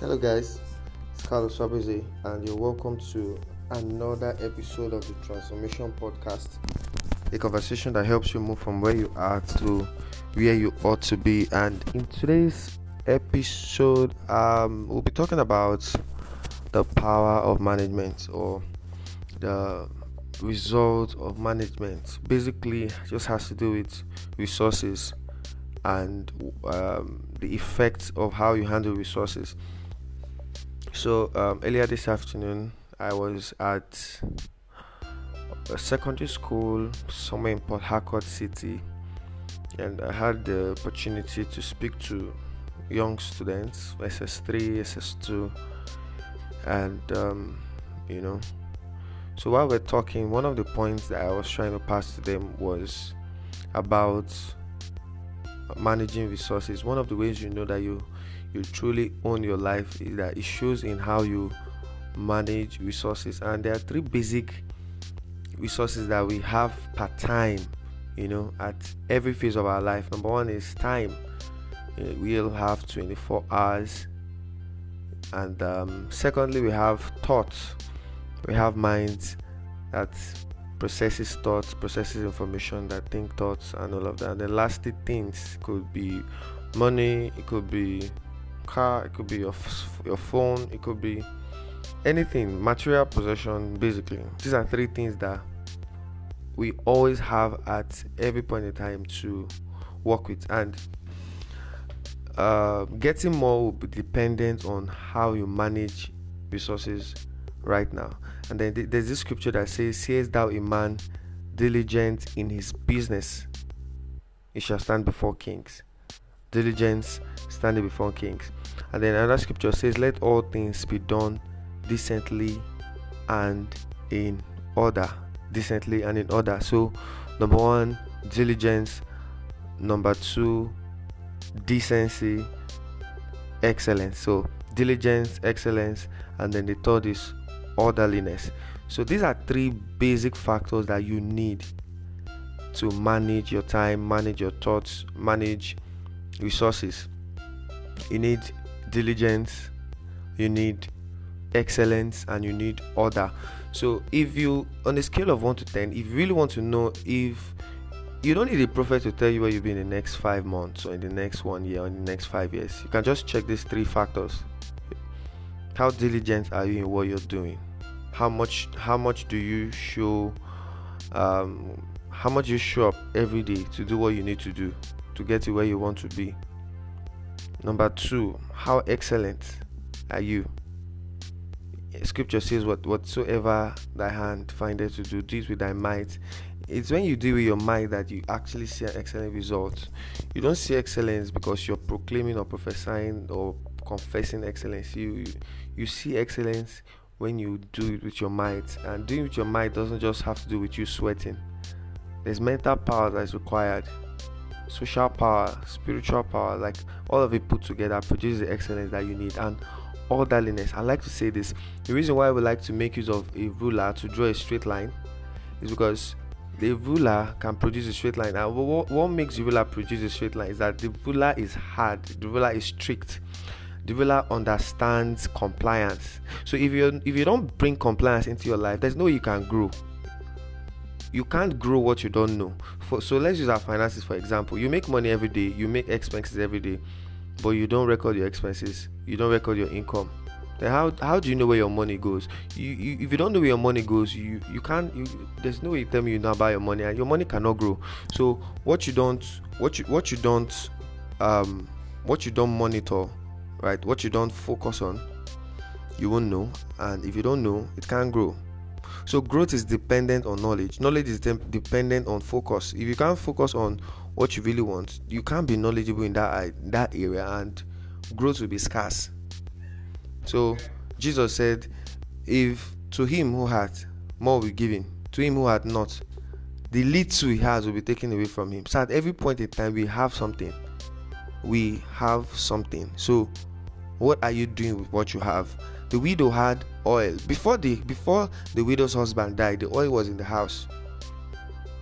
Hello, guys. It's Carlos Swabeze, and you're welcome to another episode of the Transformation Podcast. A conversation that helps you move from where you are to where you ought to be. And in today's episode, um, we'll be talking about the power of management or the result of management. Basically, it just has to do with resources and um, the effects of how you handle resources. So um, earlier this afternoon, I was at a secondary school somewhere in Port Harcourt City, and I had the opportunity to speak to young students, SS3, SS2, and um, you know. So while we're talking, one of the points that I was trying to pass to them was about managing resources. One of the ways you know that you you truly own your life is that it shows in how you manage resources. And there are three basic resources that we have per time you know at every phase of our life. Number one is time. Uh, we'll have 24 hours. And um, secondly we have thoughts. We have minds that processes thoughts processes information that think thoughts and all of that. And then lastly things could be money it could be car, it could be your your phone, it could be anything, material possession. Basically, these are three things that we always have at every point in time to work with, and uh, getting more will be dependent on how you manage resources right now. And then there's this scripture that says, "Seest thou a man diligent in his business, he shall stand before kings." Diligence standing before kings. And then another scripture says, Let all things be done decently and in order. Decently and in order. So, number one, diligence. Number two, decency, excellence. So, diligence, excellence, and then the third is orderliness. So, these are three basic factors that you need to manage your time, manage your thoughts, manage resources. You need diligence, you need excellence, and you need order. So, if you, on a scale of 1 to 10, if you really want to know if you don't need a prophet to tell you where you'll be in the next five months or in the next one year or in the next five years, you can just check these three factors. How diligent are you in what you're doing? How much how much do you show um, how much you show up every day to do what you need to do to get to where you want to be? Number two, how excellent are you? Scripture says, "What whatsoever thy hand findeth to do, this with thy might." It's when you do with your might that you actually see an excellent result. You don't see excellence because you're proclaiming or prophesying or confessing excellence. You you, you see excellence when you do it with your might, and doing it with your might doesn't just have to do with you sweating. There's mental power that is required social power, spiritual power, like all of it put together produces the excellence that you need and orderliness. I like to say this the reason why we like to make use of a ruler to draw a straight line is because the ruler can produce a straight line. And what, what makes the ruler produce a straight line is that the ruler is hard, the ruler is strict. The ruler understands compliance. So if you if you don't bring compliance into your life, there's no way you can grow you can't grow what you don't know. For, so let's use our finances for example. You make money every day, you make expenses every day, but you don't record your expenses. You don't record your income. Then how how do you know where your money goes? You, you if you don't know where your money goes, you you can't. You, there's no way you tell me you know about your money, and your money cannot grow. So what you don't what you what you don't um what you don't monitor, right? What you don't focus on, you won't know, and if you don't know, it can't grow. So growth is dependent on knowledge. Knowledge is de- dependent on focus. If you can't focus on what you really want, you can't be knowledgeable in that that area, and growth will be scarce. So Jesus said, "If to him who had more will be given, to him who had not, the little he has will be taken away from him." So at every point in time, we have something. We have something. So, what are you doing with what you have? The widow had oil. Before the before the widow's husband died, the oil was in the house.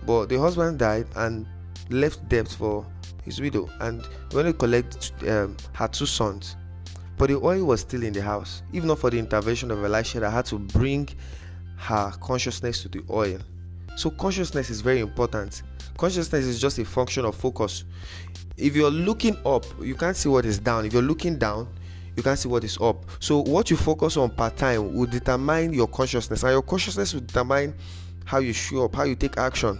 But the husband died and left debt for his widow, and when he collect um, her two sons, but the oil was still in the house. If not for the intervention of Elisha, that had to bring her consciousness to the oil. So, consciousness is very important. Consciousness is just a function of focus. If you're looking up, you can't see what is down. If you're looking down, you can't see what is up. So, what you focus on part time will determine your consciousness, and your consciousness will determine how you show up, how you take action.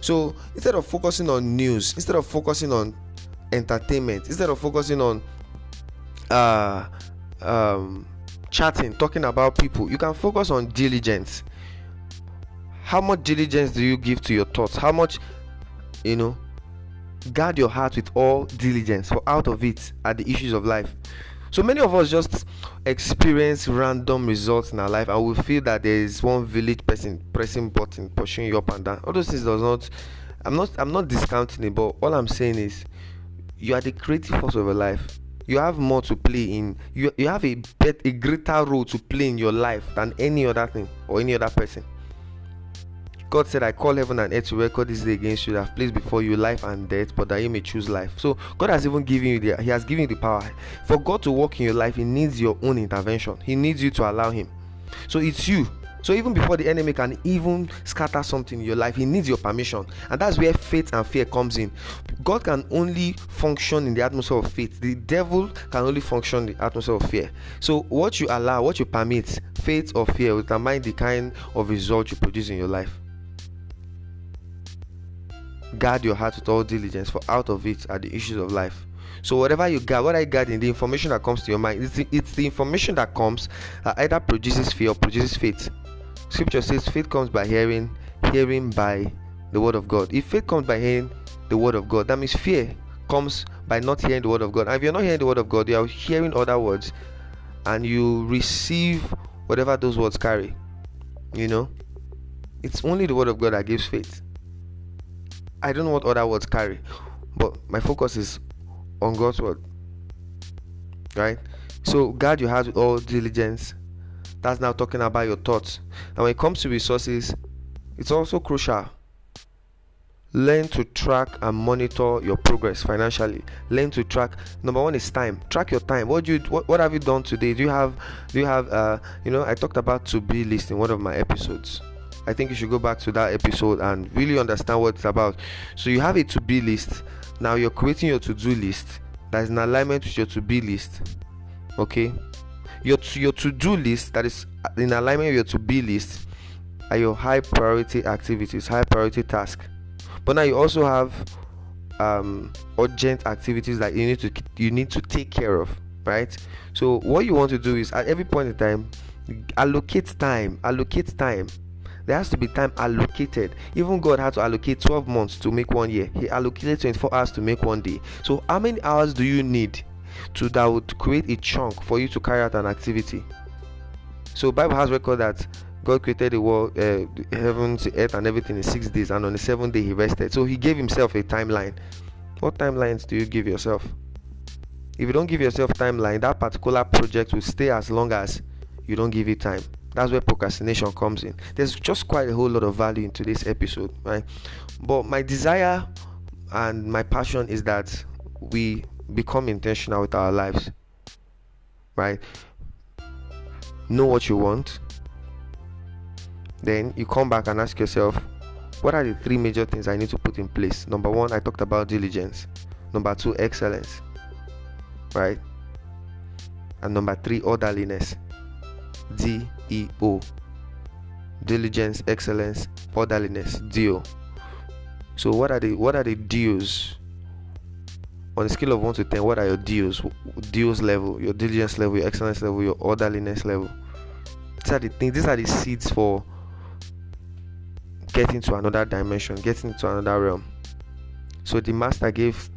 So, instead of focusing on news, instead of focusing on entertainment, instead of focusing on uh, um, chatting, talking about people, you can focus on diligence. How much diligence do you give to your thoughts? How much, you know, guard your heart with all diligence, for out of it are the issues of life. So many of us just experience random results in our life and we feel that there is one village person pressing button, pushing you up and down. All those things does not I'm not I'm not discounting it, but all I'm saying is you are the creative force of your life. You have more to play in. You, you have a bet, a greater role to play in your life than any other thing or any other person God said, I call heaven and earth to record this day against you I've placed before you life and death, but that you may choose life. So God has even given you the He has given you the power. For God to work in your life, He needs your own intervention. He needs you to allow Him. So it's you so even before the enemy can even scatter something in your life, he needs your permission. And that's where faith and fear comes in. God can only function in the atmosphere of faith. The devil can only function in the atmosphere of fear. So what you allow, what you permit, faith or fear will determine the kind of result you produce in your life. Guard your heart with all diligence, for out of it are the issues of life. So whatever you got, what I got in the information that comes to your mind, it's the, it's the information that comes that either produces fear or produces faith. Scripture says faith comes by hearing, hearing by the word of God. If faith comes by hearing the word of God, that means fear comes by not hearing the word of God. And if you're not hearing the word of God, you are hearing other words and you receive whatever those words carry. You know, it's only the word of God that gives faith. I don't know what other words carry, but my focus is on God's word. Right? So guard your heart with all diligence that's now talking about your thoughts. And when it comes to resources, it's also crucial. Learn to track and monitor your progress financially. Learn to track. Number one is time. Track your time. What do you what, what have you done today? Do you have do you have uh you know I talked about to be list in one of my episodes. I think you should go back to that episode and really understand what it's about. So you have a to be list. Now you're creating your to do list that is in alignment with your to be list. Okay, your your to-do list that is in alignment with your to-be list are your high priority activities, high priority task. But now you also have um, urgent activities that you need to you need to take care of, right? So what you want to do is at every point in time, allocate time, allocate time. There has to be time allocated. Even God had to allocate 12 months to make one year. He allocated 24 hours to make one day. So how many hours do you need to that would create a chunk for you to carry out an activity. So Bible has record that God created the world, uh, heavens, the earth, and everything in six days, and on the seventh day He rested. So He gave Himself a timeline. What timelines do you give yourself? If you don't give yourself timeline, that particular project will stay as long as you don't give it time. That's where procrastination comes in. There's just quite a whole lot of value in today's episode, right? But my desire and my passion is that we become intentional with our lives right? Know what you want. Then you come back and ask yourself what are the three major things i need to put in place? Number one i talked about diligence. Number two excellence right? And number three orderliness d e o. Diligence excellence orderliness d o. So what are the what are the deals on a scale of 1 to 10 what are your deals deals level your diligence level your excellence level your orderliness level? These are the things these are the seeds for getting to another dimension getting to another realm. So the master gave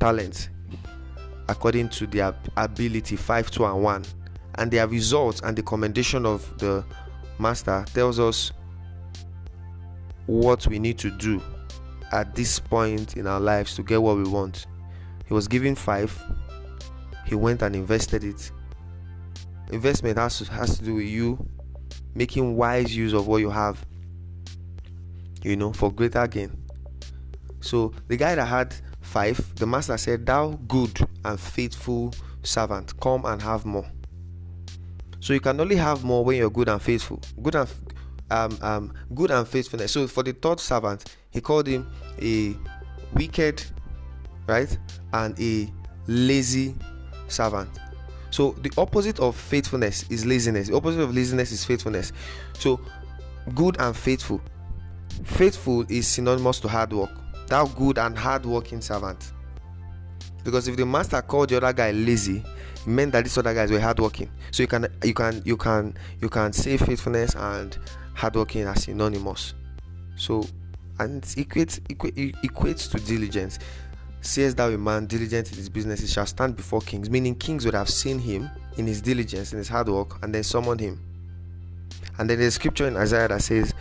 talents according to their ability 5 2 and 1 and their results and the commendation of the master tells us what we need to do at this point in our lives to get what we want he was given five. He went and invested it. Investment has to, has to do with you making wise use of what you have, you know, for greater gain. So the guy that had five, the master said, Thou good and faithful servant, come and have more. So you can only have more when you're good and faithful. Good and um, um, good and faithfulness. So for the third servant, he called him a wicked, right, and a lazy servant. So the opposite of faithfulness is laziness. The opposite of laziness is faithfulness. So good and faithful. Faithful is synonymous to hard work. Thou good and hard working servant. Because if the master called the other guy lazy, it meant that these other guys were hardworking. So you can you can you can you can say faithfulness and hardworking as synonymous. So and it equates equates, equates to diligence. Says that a man diligent in his business, he shall stand before kings, meaning kings would have seen him in his diligence, in his hard work, and then summoned him. And then there's scripture in Isaiah that says,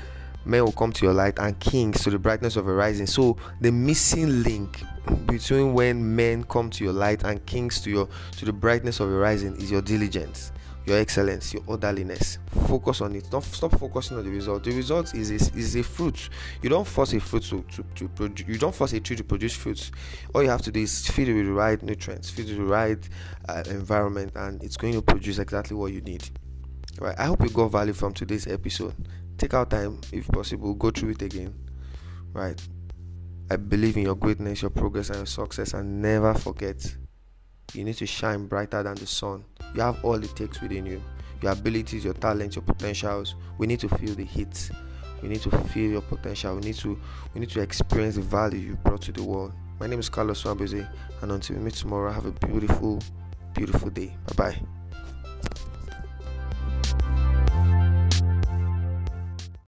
Men will come to your light and kings to the brightness of a rising. So the missing link between when men come to your light and kings to your to the brightness of a rising is your diligence your excellence, your orderliness. Focus on it. Don't stop focusing on the result. The result is a, is a fruit. You don't force a fruit to, to, to produce. You don't force a tree to produce fruits. All you have to do is feed it with the right nutrients, feed it the right uh, environment, and it's going to produce exactly what you need. Right. I hope you got value from today's episode. Take out time, if possible, go through it again. Right. I believe in your greatness, your progress, and your success, and never forget you need to shine brighter than the sun. You have all it takes within you your abilities, your talents, your potentials. We need to feel the heat. We need to feel your potential. We need to we need to experience the value you brought to the world. My name is Carlos Swambeze, and until we meet tomorrow, have a beautiful, beautiful day. Bye bye.